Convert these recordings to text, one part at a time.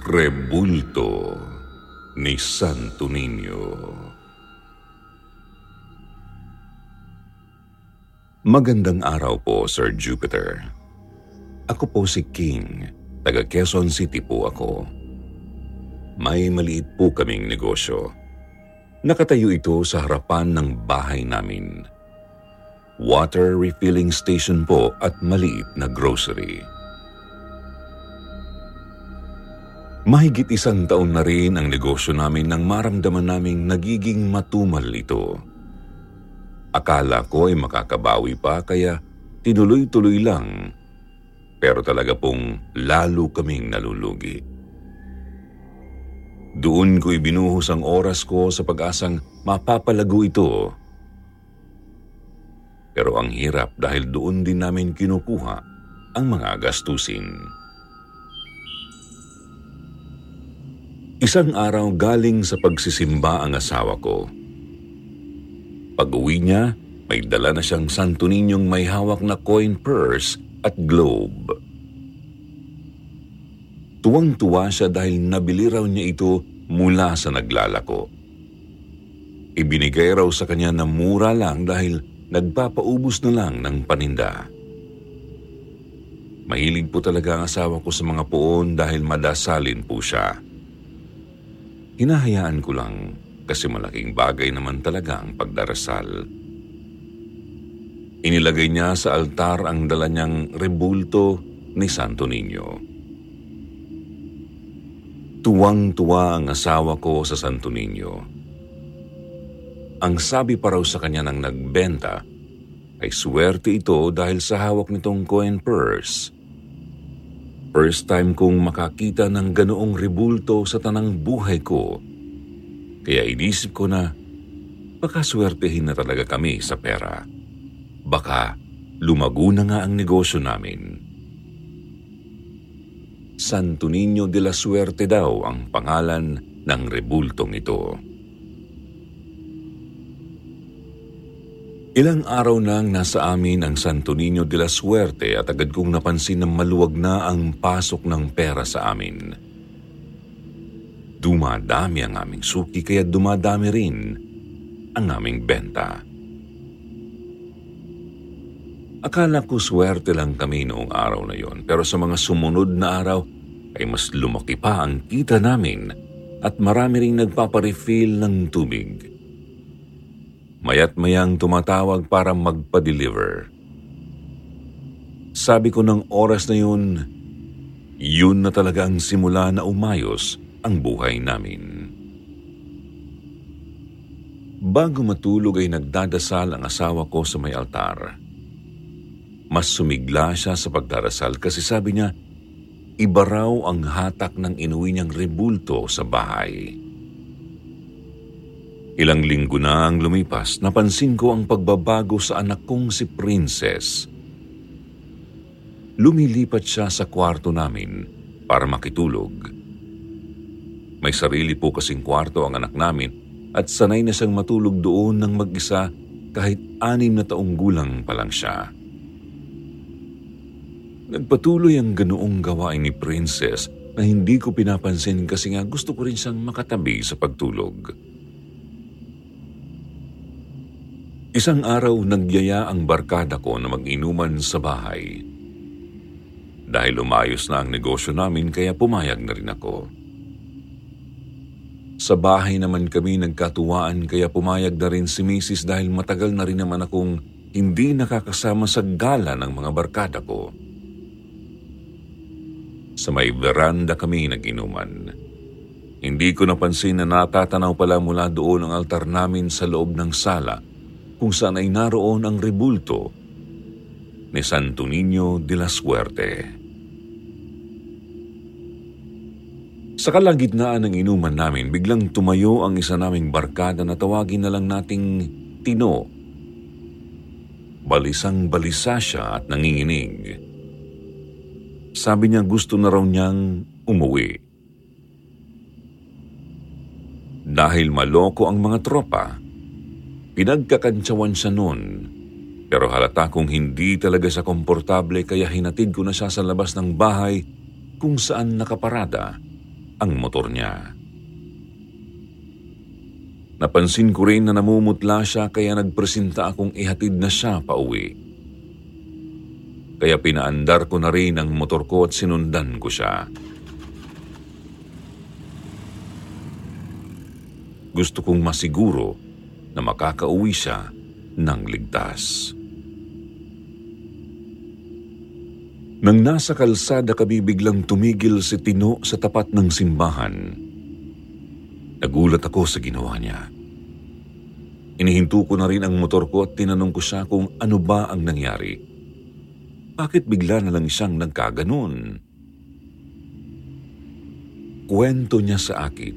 Rebulto ni Santo Niño. Magandang araw po, Sir Jupiter. Ako po si King, taga Quezon City po ako. May maliit po kaming negosyo. Nakatayo ito sa harapan ng bahay namin. Water refilling station po at maliit na grocery. Mahigit isang taon na rin ang negosyo namin nang maramdaman naming nagiging matumal ito. Akala ko ay makakabawi pa kaya tinuloy-tuloy lang. Pero talaga pong lalo kaming nalulugi. Doon ko ibinuhos ang oras ko sa pag-asang mapapalago ito. Pero ang hirap dahil doon din namin kinukuha ang mga gastusin. Isang araw galing sa pagsisimba ang asawa ko. Pag-uwi niya, may dala na siyang Santo Ninyong may hawak na coin purse at globe. Tuwang-tuwa siya dahil nabili raw niya ito mula sa naglalako. Ibinigay raw sa kanya na mura lang dahil nagpapaubos na lang ng paninda. Mahilig po talaga ang asawa ko sa mga poon dahil madasalin po siya. Hinahayaan ko lang kasi malaking bagay naman talaga ang pagdarasal. Inilagay niya sa altar ang dala niyang rebulto ni Santo Niño. Tuwang-tuwa ang asawa ko sa Santo Niño. Ang sabi pa raw sa kanya ng nagbenta ay swerte ito dahil sa hawak nitong coin purse. First time kong makakita ng ganoong rebulto sa tanang buhay ko. Kaya inisip ko na baka swertehin na talaga kami sa pera. Baka lumago na nga ang negosyo namin. Santo Niño de la Suerte daw ang pangalan ng rebultong ito. Ilang araw nang nasa amin ang Santo Niño de la Suerte at agad kong napansin na maluwag na ang pasok ng pera sa amin. Dumadami ang aming suki kaya dumadami rin ang aming benta. Akala ko swerte lang kami noong araw na yon pero sa mga sumunod na araw ay mas lumaki pa ang kita namin at marami ring nagpaparefill ng tubig. Mayat mayang tumatawag para magpa-deliver. Sabi ko ng oras na yun, yun na talaga ang simula na umayos ang buhay namin. Bago matulog ay nagdadasal ang asawa ko sa may altar. Mas sumigla siya sa pagdarasal kasi sabi niya, iba raw ang hatak ng inuwi niyang rebulto sa bahay. Ilang linggo na ang lumipas, napansin ko ang pagbabago sa anak kong si Princess. Lumilipat siya sa kwarto namin para makitulog. May sarili po kasing kwarto ang anak namin at sanay na siyang matulog doon ng mag-isa kahit anim na taong gulang pa lang siya. Nagpatuloy ang ganoong gawain ni Princess na hindi ko pinapansin kasi nga gusto ko rin siyang makatabi sa pagtulog. Isang araw nagyaya ang barkada ko na mag-inuman sa bahay. Dahil umayos na ang negosyo namin kaya pumayag na rin ako. Sa bahay naman kami nagkatuwaan kaya pumayag na rin si Mrs. dahil matagal na rin naman akong hindi nakakasama sa gala ng mga barkada ko. Sa may veranda kami nag-inuman. Hindi ko napansin na natatanaw pala mula doon ang altar namin sa loob ng sala kung saan ay naroon ang rebulto ni Santo Niño de la Suerte. Sa kalagitnaan ng inuman namin, biglang tumayo ang isa naming barkada na tawagin na lang nating Tino. Balisang balisa siya at nanginginig. Sabi niya gusto na raw niyang umuwi. Dahil maloko ang mga tropa, pinagkakantsawan siya noon. Pero halata kung hindi talaga siya komportable kaya hinatid ko na siya sa labas ng bahay kung saan nakaparada ang motor niya. Napansin ko rin na namumutla siya kaya nagpresenta akong ihatid na siya pa uwi. Kaya pinaandar ko na rin ang motor ko at sinundan ko siya. Gusto kong masiguro na makakauwi siya ng ligtas. Nang nasa kalsada kami biglang tumigil si Tino sa tapat ng simbahan. Nagulat ako sa ginawa niya. Inihinto ko na rin ang motor ko at tinanong ko siya kung ano ba ang nangyari. Bakit bigla na lang siyang nagkaganon? Kwento niya sa akin.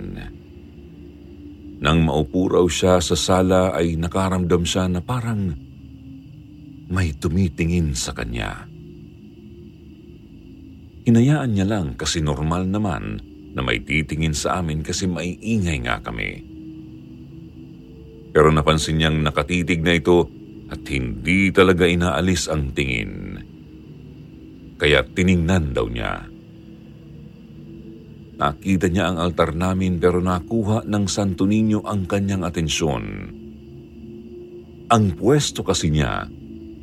Nang maupo raw siya sa sala ay nakaramdam siya na parang may tumitingin sa kanya. Hinayaan niya lang kasi normal naman na may titingin sa amin kasi maiingay nga kami. Pero napansin niyang nakatitig na ito at hindi talaga inaalis ang tingin. Kaya tiningnan daw niya. Nakita niya ang altar namin pero nakuha ng Santo Niño ang kanyang atensyon. Ang pwesto kasi niya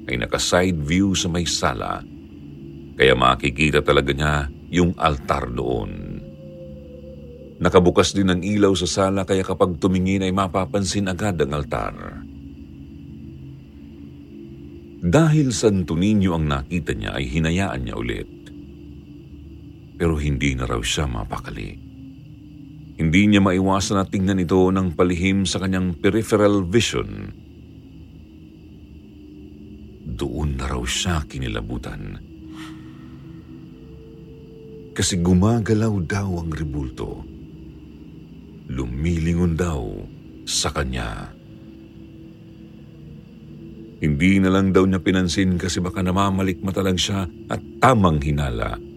ay naka-side view sa may sala kaya makikita talaga niya yung altar doon. Nakabukas din ang ilaw sa sala kaya kapag tumingin ay mapapansin agad ang altar. Dahil Santo Niño ang nakita niya ay hinayaan niya ulit. Pero hindi na raw siya mapakali. Hindi niya maiwasan na tingnan ito ng palihim sa kanyang peripheral vision. Doon na raw siya kinilabutan kasi gumagalaw daw ang rebulto. Lumilingon daw sa kanya. Hindi na lang daw niya pinansin kasi baka namamalikmata lang siya at tamang hinala.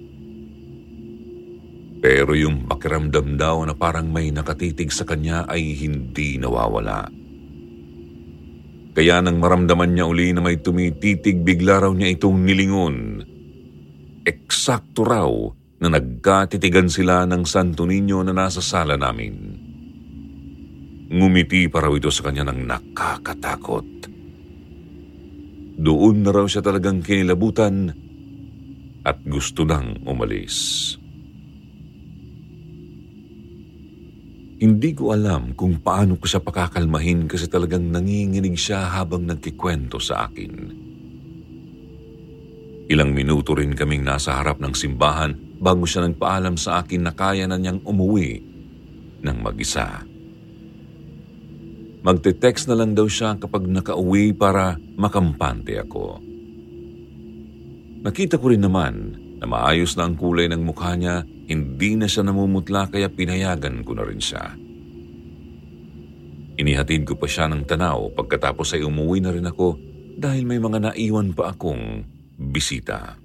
Pero yung pakiramdam daw na parang may nakatitig sa kanya ay hindi nawawala. Kaya nang maramdaman niya uli na may tumititig, bigla raw niya itong nilingon. Eksakto raw na nagkatitigan sila ng Santo Niño na nasa sala namin. Ngumiti pa raw ito sa kanya ng nakakatakot. Doon na raw siya talagang kinilabutan at gusto nang umalis. Hindi ko alam kung paano ko siya pakakalmahin kasi talagang nanginginig siya habang nagkikwento sa akin. Ilang minuto rin kaming nasa harap ng simbahan bago siya nagpaalam sa akin na kaya na niyang umuwi ng mag-isa. Magte-text na lang daw siya kapag nakauwi para makampante ako. Nakita ko rin naman na maayos na ang kulay ng mukha niya, hindi na siya namumutla kaya pinayagan ko na rin siya. Inihatid ko pa siya ng tanaw pagkatapos ay umuwi na rin ako dahil may mga naiwan pa akong bisita.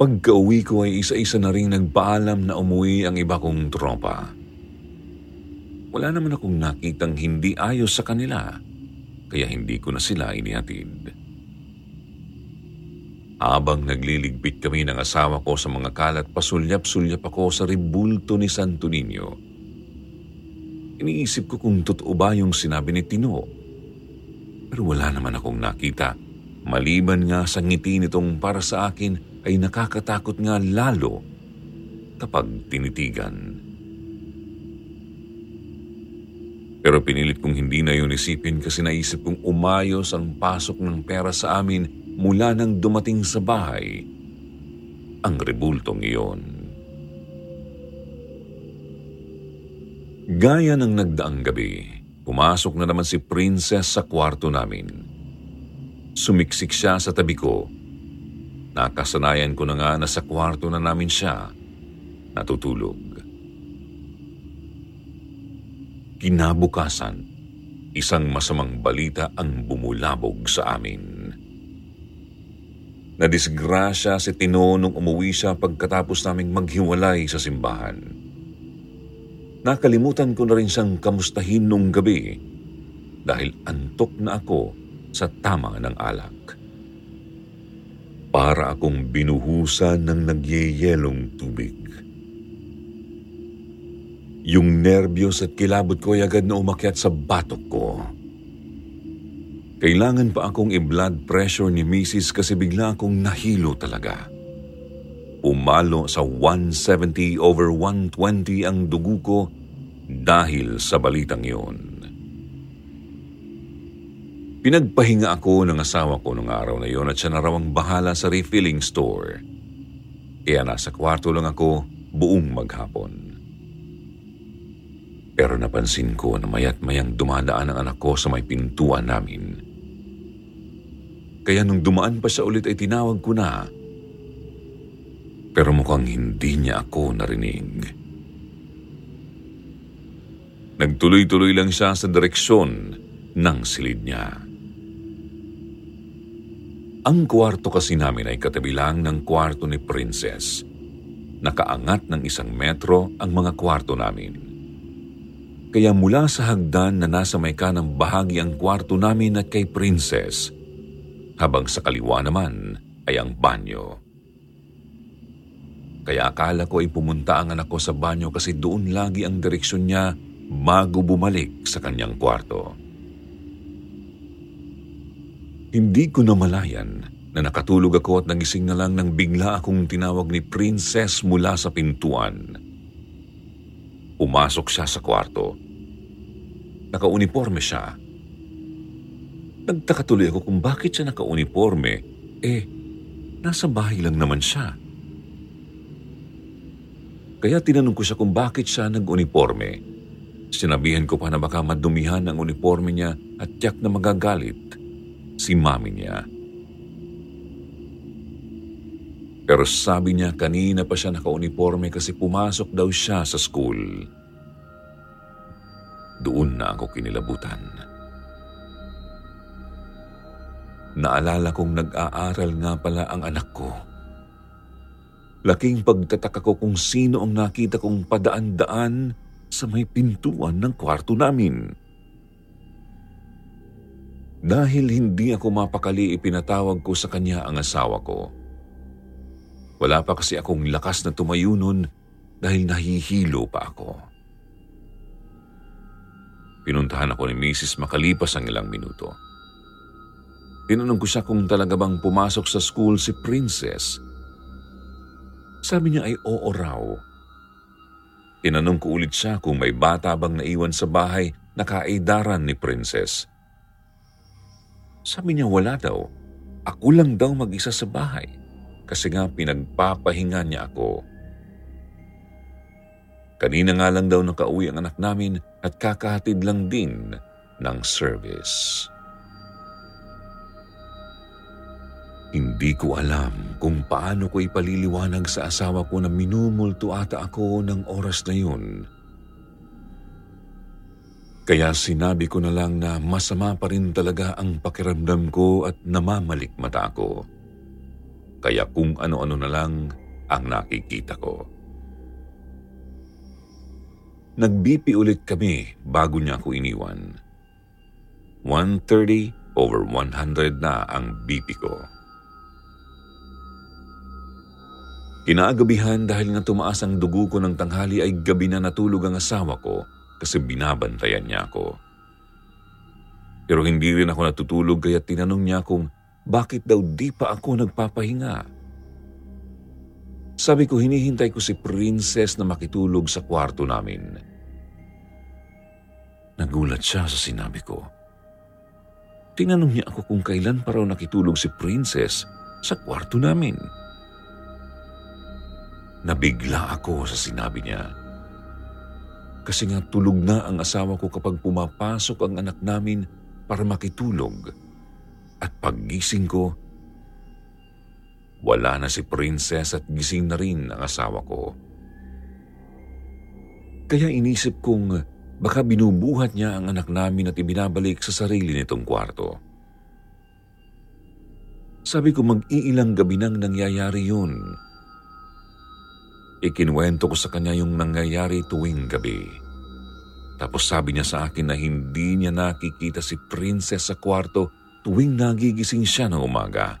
Pagka-uwi ko ay isa-isa na rin nagpaalam na umuwi ang iba kong tropa. Wala naman akong nakitang hindi ayos sa kanila, kaya hindi ko na sila inihatid. Habang nagliligpit kami ng asawa ko sa mga kalat, pasulyap-sulyap ako sa ribulto ni Santo Niño. Iniisip ko kung totoo ba yung sinabi ni Tino. Pero wala naman akong nakita. Maliban nga sa ngiti nitong para sa akin ay nakakatakot nga lalo kapag tinitigan. Pero pinilit kong hindi na yun isipin kasi naisip kong umayos ang pasok ng pera sa amin mula nang dumating sa bahay ang rebultong iyon. Gaya ng nagdaang gabi, Pumasok na naman si Princess sa kwarto namin. Sumiksik siya sa tabi ko. Nakasanayan ko na nga na sa kwarto na namin siya natutulog. Kinabukasan, isang masamang balita ang bumulabog sa amin. Nadisgrasya si Tino nung umuwi siya pagkatapos naming maghiwalay sa simbahan. Nakalimutan ko na rin siyang kamustahin nung gabi dahil antok na ako sa tama ng alak. Para akong binuhusan ng nagyeyelong tubig. Yung nerbiyos at kilabot ko ay agad na umakyat sa batok ko. Kailangan pa akong i-blood pressure ni Mrs. kasi bigla akong nahilo talaga. Umalo sa 170 over 120 ang dugo ko dahil sa balitang yun. Pinagpahinga ako ng asawa ko nung araw na yon at siya na raw ang bahala sa refilling store. Kaya nasa kwarto lang ako buong maghapon. Pero napansin ko na mayat mayang dumadaan ang anak ko sa may pintuan namin. Kaya nung dumaan pa siya ulit ay tinawag ko na pero mukhang hindi niya ako narinig. Nagtuloy-tuloy lang siya sa direksyon ng silid niya. Ang kwarto kasi namin ay katabi lang ng kwarto ni Princess. Nakaangat ng isang metro ang mga kwarto namin. Kaya mula sa hagdan na nasa may kanang bahagi ang kwarto namin at kay Princess, habang sa kaliwa naman ay ang banyo. Kaya akala ko ay pumunta ang anak ko sa banyo kasi doon lagi ang direksyon niya bago bumalik sa kanyang kwarto. Hindi ko namalayan na nakatulog ako at nagising na lang nang bigla akong tinawag ni Princess mula sa pintuan. Umasok siya sa kwarto. Nakauniforme siya. Nagtaka tuloy ako kung bakit siya nakauniforme. Eh, nasa bahay lang naman siya. Kaya tinanong ko siya kung bakit siya nag-uniforme. Sinabihan ko pa na baka madumihan ang uniforme niya at tiyak na magagalit si mami niya. Pero sabi niya kanina pa siya naka-uniforme kasi pumasok daw siya sa school. Doon na ako kinilabutan. Naalala kong nag-aaral nga pala ang anak ko. Laking pagtataka ko kung sino ang nakita kong padaan-daan sa may pintuan ng kwarto namin. Dahil hindi ako mapakali ipinatawag ko sa kanya ang asawa ko. Wala pa kasi akong lakas na tumayo nun dahil nahihilo pa ako. Pinuntahan ako ni Mrs. makalipas ang ilang minuto. Tinanong ko siya kung talaga bang pumasok sa school si Princess sabi niya ay oo raw. Tinanong ko ulit siya kung may bata bang naiwan sa bahay na kaidaran ni Princess. Sabi niya wala daw. Ako lang daw mag-isa sa bahay kasi nga pinagpapahinga niya ako. Kanina nga lang daw nakauwi ang anak namin at kakahatid lang din ng service. Hindi ko alam kung paano ko ipaliliwanag sa asawa ko na minumulto ata ako ng oras na yun. Kaya sinabi ko na lang na masama pa rin talaga ang pakiramdam ko at namamalikmata ako. Kaya kung ano-ano na lang ang nakikita ko. Nag-BP ulit kami bago niya ako iniwan. 130 over 100 na ang BP ko. Kinaagabihan dahil nga tumaas ang dugo ko ng tanghali ay gabi na natulog ang asawa ko kasi binabantayan niya ako. Pero hindi rin ako natutulog kaya tinanong niya kung bakit daw di pa ako nagpapahinga. Sabi ko hinihintay ko si Princess na makitulog sa kwarto namin. Nagulat siya sa sinabi ko. Tinanong niya ako kung kailan pa raw nakitulog si Princess sa kwarto namin. Nabigla ako sa sinabi niya. kasi nga tulog na ang asawa ko kapag pumapasok ang anak namin para makitulog. At paggising ko, wala na si Princess at gising na rin ang asawa ko. Kaya inisip kong baka binubuhat niya ang anak namin at ibinabalik sa sarili nitong kwarto. Sabi ko mag-iilang gabi nang nangyayari yun. Ikinwento ko sa kanya yung nangyayari tuwing gabi. Tapos sabi niya sa akin na hindi niya nakikita si Princess sa kwarto tuwing nagigising siya ng umaga.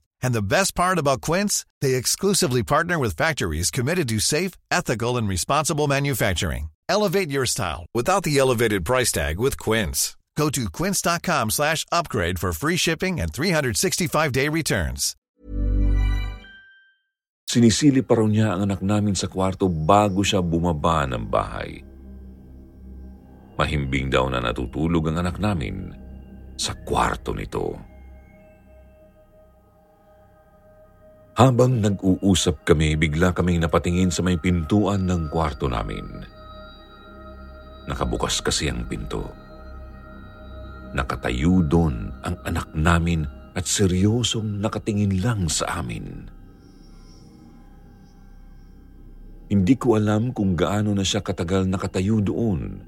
And the best part about Quince, they exclusively partner with factories committed to safe, ethical, and responsible manufacturing. Elevate your style without the elevated price tag with Quince. Go to quince.com slash upgrade for free shipping and 365-day returns. Sinisili pa niya ang anak namin sa kwarto bago siya bumaba ng bahay. Mahimbing daw na natutulog ang anak namin sa kwarto nito. Habang nag-uusap kami, bigla kaming napatingin sa may pintuan ng kwarto namin. Nakabukas kasi ang pinto. Nakatayo doon ang anak namin at seryosong nakatingin lang sa amin. Hindi ko alam kung gaano na siya katagal nakatayo doon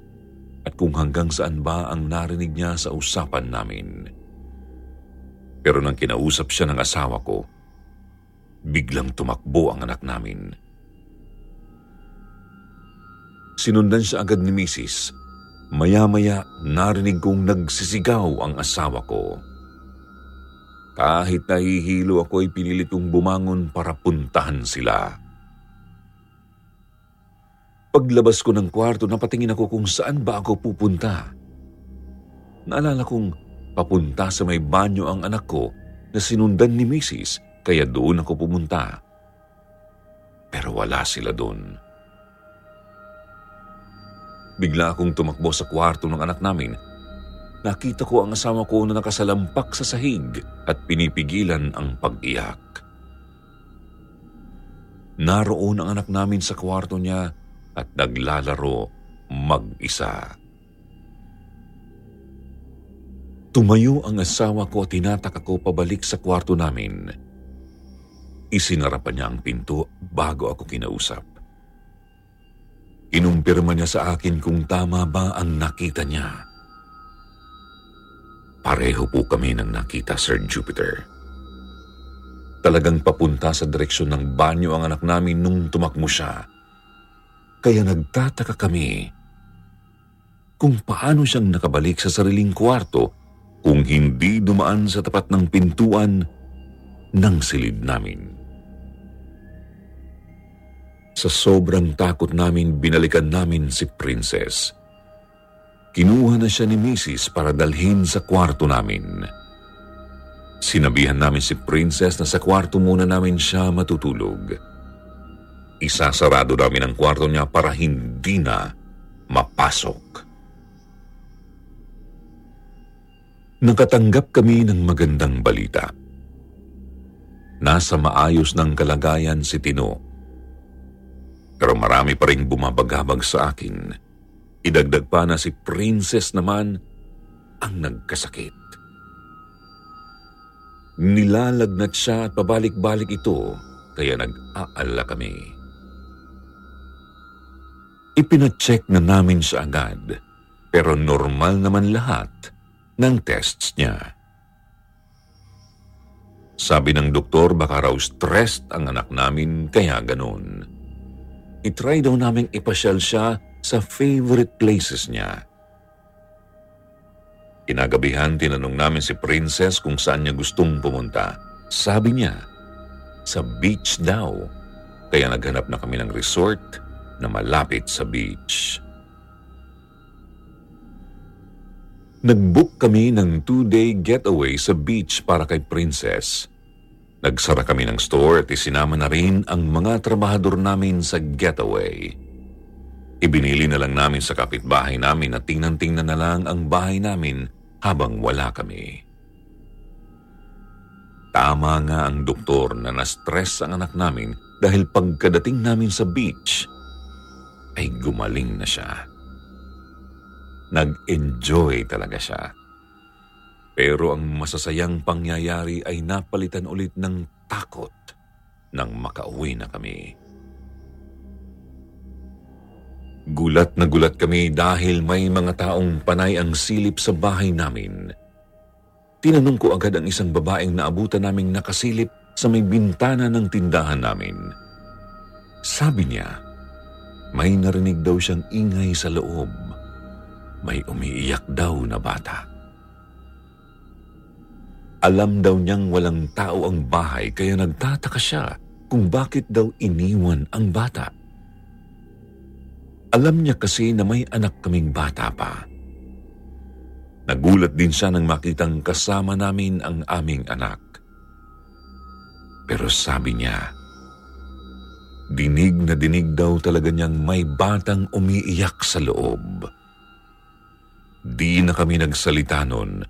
at kung hanggang saan ba ang narinig niya sa usapan namin. Pero nang kinausap siya ng asawa ko, biglang tumakbo ang anak namin. Sinundan siya agad ni Mrs. Maya-maya narinig kong nagsisigaw ang asawa ko. Kahit nahihilo ako ay pinilit kong bumangon para puntahan sila. Paglabas ko ng kwarto, napatingin ako kung saan ba ako pupunta. Naalala kong papunta sa may banyo ang anak ko na sinundan ni Mrs. kaya doon ako pumunta. Pero wala sila doon. Bigla akong tumakbo sa kwarto ng anak namin. Nakita ko ang asawa ko na nakasalampak sa sahig at pinipigilan ang pag-iyak. Naroon ang anak namin sa kwarto niya at naglalaro mag-isa. Tumayo ang asawa ko at tinatak ako pabalik sa kwarto namin. Isinarapan niya ang pinto bago ako kinausap. Inumpirma niya sa akin kung tama ba ang nakita niya. Pareho po kami ng nakita, Sir Jupiter. Talagang papunta sa direksyon ng banyo ang anak namin nung tumakmo siya. Kaya nagtataka kami kung paano siyang nakabalik sa sariling kwarto kung hindi dumaan sa tapat ng pintuan ng silid namin. Sa sobrang takot namin, binalikan namin si Princess. Kinuha na siya ni Mrs. para dalhin sa kwarto namin. Sinabihan namin si Princess na sa kwarto muna namin siya matutulog. Isasarado namin ang kwarto niya para hindi na mapasok. Nakatanggap kami ng magandang balita. Nasa maayos ng kalagayan si Tino. Pero marami pa rin bumabagabag sa akin. Idagdag pa na si Princess naman ang nagkasakit. Nilalagnat siya at pabalik-balik ito kaya nag-aala kami. Ipinacheck na namin siya agad, pero normal naman lahat ng tests niya. Sabi ng doktor baka raw stressed ang anak namin kaya ganun. Itry daw naming ipasyal siya sa favorite places niya. Kinagabihan tinanong namin si Princess kung saan niya gustong pumunta. Sabi niya, sa beach daw. Kaya naghanap na kami ng resort na malapit sa beach. Nag-book kami ng two-day getaway sa beach para kay Princess. Nagsara kami ng store at isinama na rin ang mga trabahador namin sa getaway. Ibinili na lang namin sa kapitbahay namin na tingnan-tingnan na lang ang bahay namin habang wala kami. Tama nga ang doktor na na-stress ang anak namin dahil pagkadating namin sa beach, ay gumaling na siya. Nag-enjoy talaga siya. Pero ang masasayang pangyayari ay napalitan ulit ng takot nang makauwi na kami. Gulat na gulat kami dahil may mga taong panay ang silip sa bahay namin. Tinanong ko agad ang isang babaeng naabutan naming nakasilip sa may bintana ng tindahan namin. Sabi niya, may narinig daw siyang ingay sa loob. May umiiyak daw na bata. Alam daw niyang walang tao ang bahay kaya nagtataka siya kung bakit daw iniwan ang bata. Alam niya kasi na may anak kaming bata pa. Nagulat din siya nang makitang kasama namin ang aming anak. Pero sabi niya, dinig na dinig daw talaga niyang may batang umiiyak sa loob. Di na kami nagsalita nun.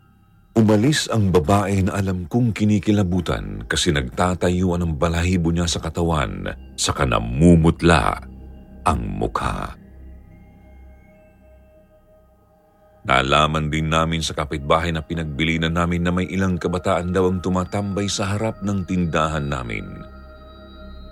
Umalis ang babae na alam kong kinikilabutan kasi nagtatayuan ang balahibo niya sa katawan saka namumutla ang mukha. Nalaman din namin sa kapitbahay na pinagbilinan namin na may ilang kabataan daw ang tumatambay sa harap ng tindahan namin.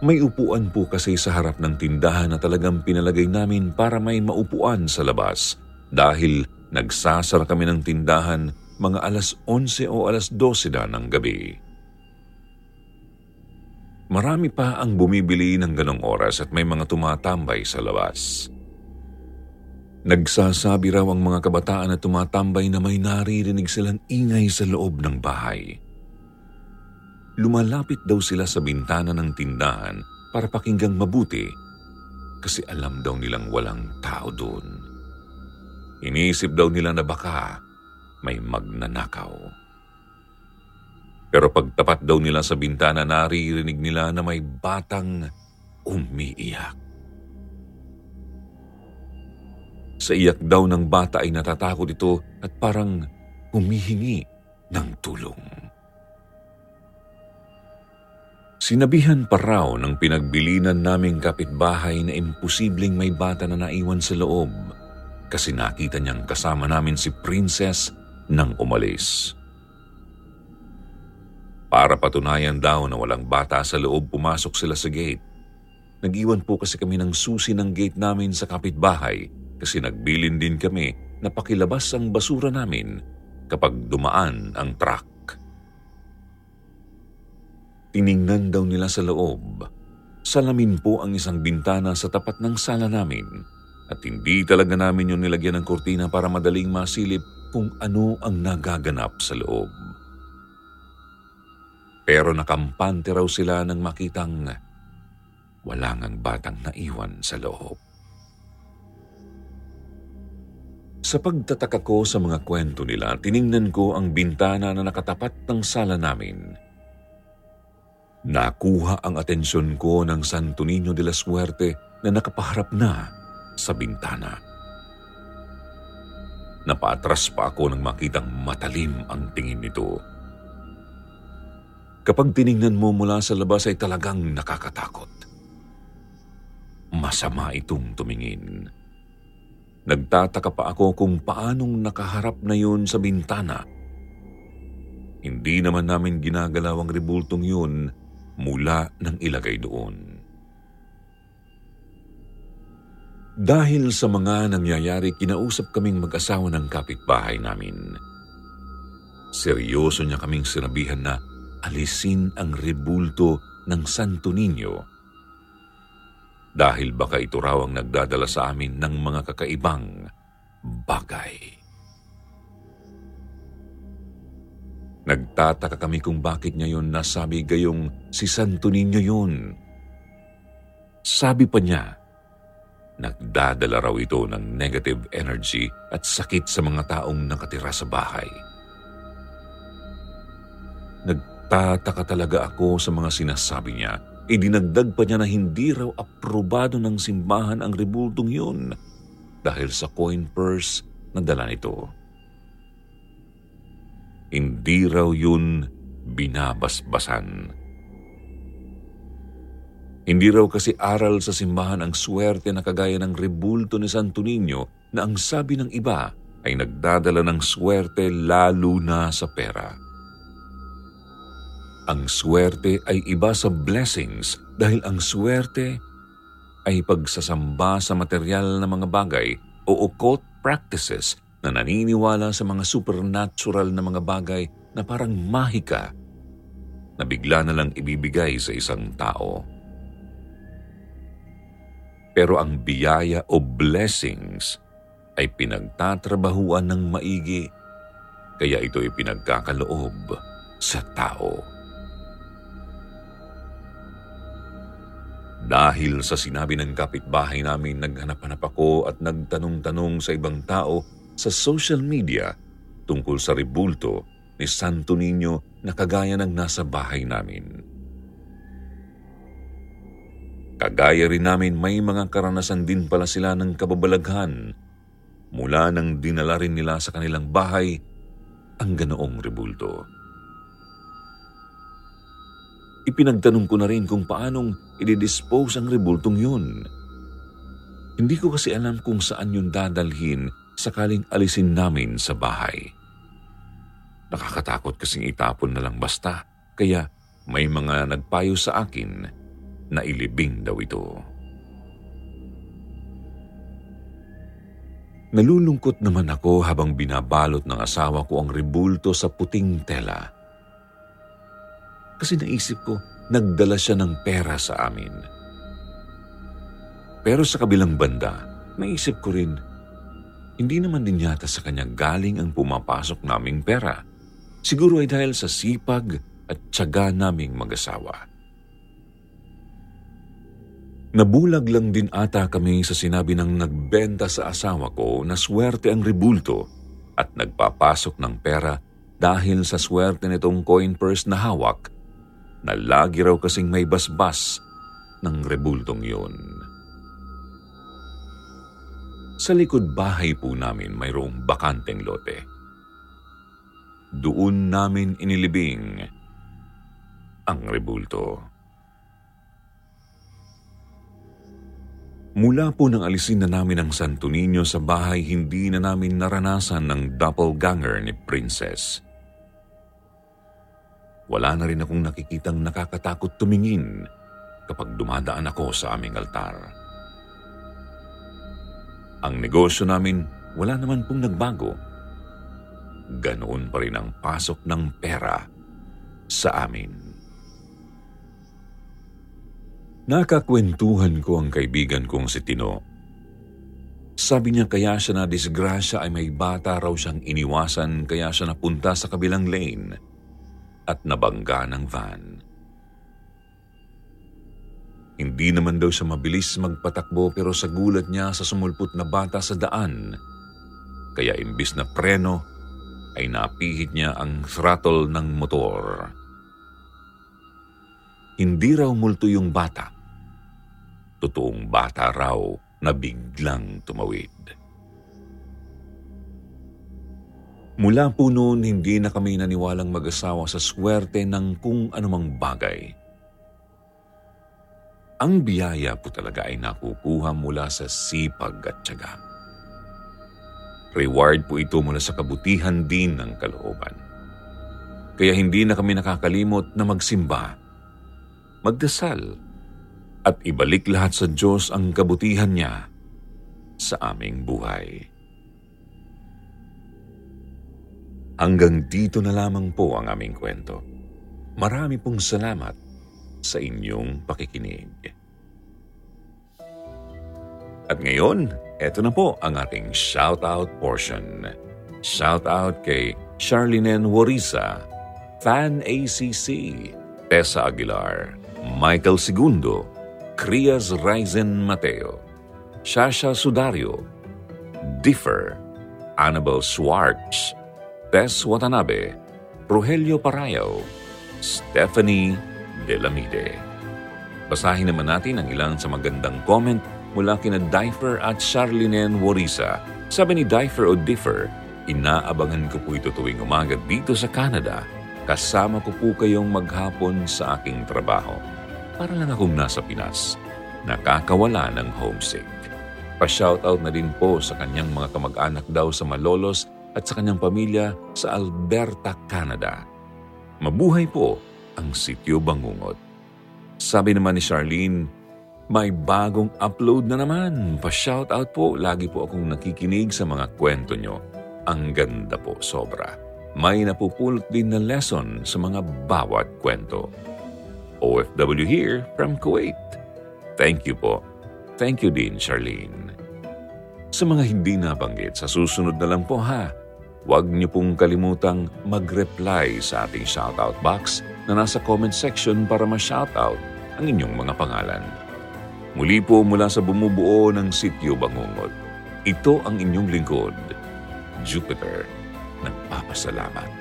May upuan po kasi sa harap ng tindahan na talagang pinalagay namin para may maupuan sa labas dahil nagsasara kami ng tindahan mga alas 11 o alas 12 na ng gabi. Marami pa ang bumibili ng ganong oras at may mga tumatambay sa labas. Nagsasabi raw ang mga kabataan na tumatambay na may naririnig silang ingay sa loob ng bahay. Lumalapit daw sila sa bintana ng tindahan para pakinggang mabuti kasi alam daw nilang walang tao doon. Iniisip daw nila na baka may magnanakaw. Pero pagtapat daw nila sa bintana, naririnig nila na may batang umiiyak. Sa iyak daw ng bata ay natatakot ito at parang humihingi ng tulong. Sinabihan pa raw ng pinagbilinan naming kapitbahay na imposibleng may bata na naiwan sa loob kasi nakita niyang kasama namin si Princess nang umalis. Para patunayan daw na walang bata sa loob, pumasok sila sa gate. Nag-iwan po kasi kami ng susi ng gate namin sa kapitbahay kasi nagbilin din kami na pakilabas ang basura namin kapag dumaan ang truck. Tiningnan daw nila sa loob. Salamin po ang isang bintana sa tapat ng sala namin at hindi talaga namin yung nilagyan ng kurtina para madaling masilip kung ano ang nagaganap sa loob. Pero nakampante raw sila nang makitang wala ngang batang naiwan sa loob. Sa pagtataka ko sa mga kwento nila, tiningnan ko ang bintana na nakatapat ng sala namin. Nakuha ang atensyon ko ng Santo Niño de la Suerte na nakapaharap na sa bintana. Napaatras pa ako nang makitang matalim ang tingin nito. Kapag tiningnan mo mula sa labas ay talagang nakakatakot. Masama itong tumingin. Nagtataka pa ako kung paanong nakaharap na yun sa bintana. Hindi naman namin ginagalaw ang rebultong yun mula nang ilagay doon. Dahil sa mga nangyayari, kinausap kaming mag-asawa ng kapitbahay namin. Seryoso niya kaming sinabihan na alisin ang rebulto ng Santo Niño dahil baka ito raw ang nagdadala sa amin ng mga kakaibang bagay. Nagtataka kami kung bakit niya yun nasabi gayong si Santo Niño yun. Sabi pa niya, nagdadala raw ito ng negative energy at sakit sa mga taong nakatira sa bahay. Nagtataka talaga ako sa mga sinasabi niya Idinagdag pa niya na hindi raw aprobado ng simbahan ang rebultong yun dahil sa coin purse na dala nito. Hindi raw yun binabasbasan. Hindi raw kasi aral sa simbahan ang swerte na kagaya ng rebulto ni Santo Niño na ang sabi ng iba ay nagdadala ng swerte lalo na sa pera. Ang swerte ay iba sa blessings dahil ang swerte ay pagsasamba sa material na mga bagay o occult practices na naniniwala sa mga supernatural na mga bagay na parang mahika na bigla na lang ibibigay sa isang tao. Pero ang biyaya o blessings ay pinagtatrabahuan ng maigi kaya ito ay pinagkakaloob sa tao. Dahil sa sinabi ng kapitbahay namin, naghanap-hanap ako at nagtanong-tanong sa ibang tao sa social media tungkol sa ribulto ni Santo Niño na kagaya ng nasa bahay namin. Kagaya rin namin may mga karanasan din pala sila ng kababalaghan mula nang dinala rin nila sa kanilang bahay ang ganoong ribulto. Ipinagtanong ko na rin kung paanong i-dispose ang rebultong yun. Hindi ko kasi alam kung saan yun dadalhin sakaling alisin namin sa bahay. Nakakatakot kasing itapon na lang basta, kaya may mga nagpayo sa akin na ilibing daw ito. Nalulungkot naman ako habang binabalot ng asawa ko ang rebulto sa puting tela kasi naisip ko, nagdala siya ng pera sa amin. Pero sa kabilang banda, naisip ko rin, hindi naman din yata sa kanya galing ang pumapasok naming pera. Siguro ay dahil sa sipag at tiyaga naming mag-asawa. Nabulag lang din ata kami sa sinabi ng nagbenta sa asawa ko na swerte ang ribulto at nagpapasok ng pera dahil sa swerte nitong coin purse na hawak na lagi raw kasing may basbas ng rebultong yun. Sa likod bahay po namin mayroong bakanteng lote. Doon namin inilibing ang rebulto. Mula po nang alisin na namin ang Santo Niño sa bahay, hindi na namin naranasan ng doppelganger ni Princess. Wala na rin akong nakikitang nakakatakot tumingin kapag dumadaan ako sa aming altar. Ang negosyo namin wala naman pong nagbago. Ganoon pa rin ang pasok ng pera sa amin. Nakakwentuhan ko ang kaibigan kong si Tino. Sabi niya kaya siya na disgrasya ay may bata raw siyang iniwasan kaya siya napunta sa kabilang lane at nabangga ng van. Hindi naman daw siya mabilis magpatakbo pero sa gulat niya sa sumulpot na bata sa daan, kaya imbis na preno ay napihit niya ang throttle ng motor. Hindi raw multo yung bata. Totoong bata raw na biglang tumawid. Mula po noon, hindi na kami naniwalang mag-asawa sa swerte ng kung anumang bagay. Ang biyaya po talaga ay nakukuha mula sa sipag at tiyaga. Reward po ito mula sa kabutihan din ng kalooban. Kaya hindi na kami nakakalimot na magsimba, magdasal, at ibalik lahat sa Diyos ang kabutihan niya sa aming buhay. Hanggang dito na lamang po ang aming kwento. Marami pong salamat sa inyong pakikinig. At ngayon, eto na po ang ating shoutout portion. Shoutout kay Charlenen Warisa, Fan ACC, Tessa Aguilar, Michael Segundo, Crias Ryzen Mateo, Shasha Sudario, Differ, Annabel Schwartz, Tess Watanabe, Rogelio Parayaw, Stephanie Delamide. Basahin naman natin ang ilan sa magandang comment mula kina Differ at Charlenen Warisa. Sabi ni Differ o Differ, inaabangan ko po ito tuwing umaga dito sa Canada. Kasama ko po kayong maghapon sa aking trabaho. Para lang akong nasa Pinas. Nakakawala ng homesick. Pa-shoutout na din po sa kanyang mga kamag-anak daw sa Malolos at sa kanyang pamilya sa Alberta, Canada. Mabuhay po ang sityo Bangungot. Sabi naman ni Charlene, may bagong upload na naman. Pa-shoutout po. Lagi po akong nakikinig sa mga kwento nyo. Ang ganda po sobra. May napupulot din na lesson sa mga bawat kwento. OFW here from Kuwait. Thank you po. Thank you din, Charlene. Sa mga hindi nabanggit, sa susunod na lang po ha, huwag niyo pong kalimutang mag-reply sa ating shoutout box na nasa comment section para ma-shoutout ang inyong mga pangalan. Muli po mula sa bumubuo ng Sityo Bangungot, ito ang inyong lingkod, Jupiter, nagpapasalamat.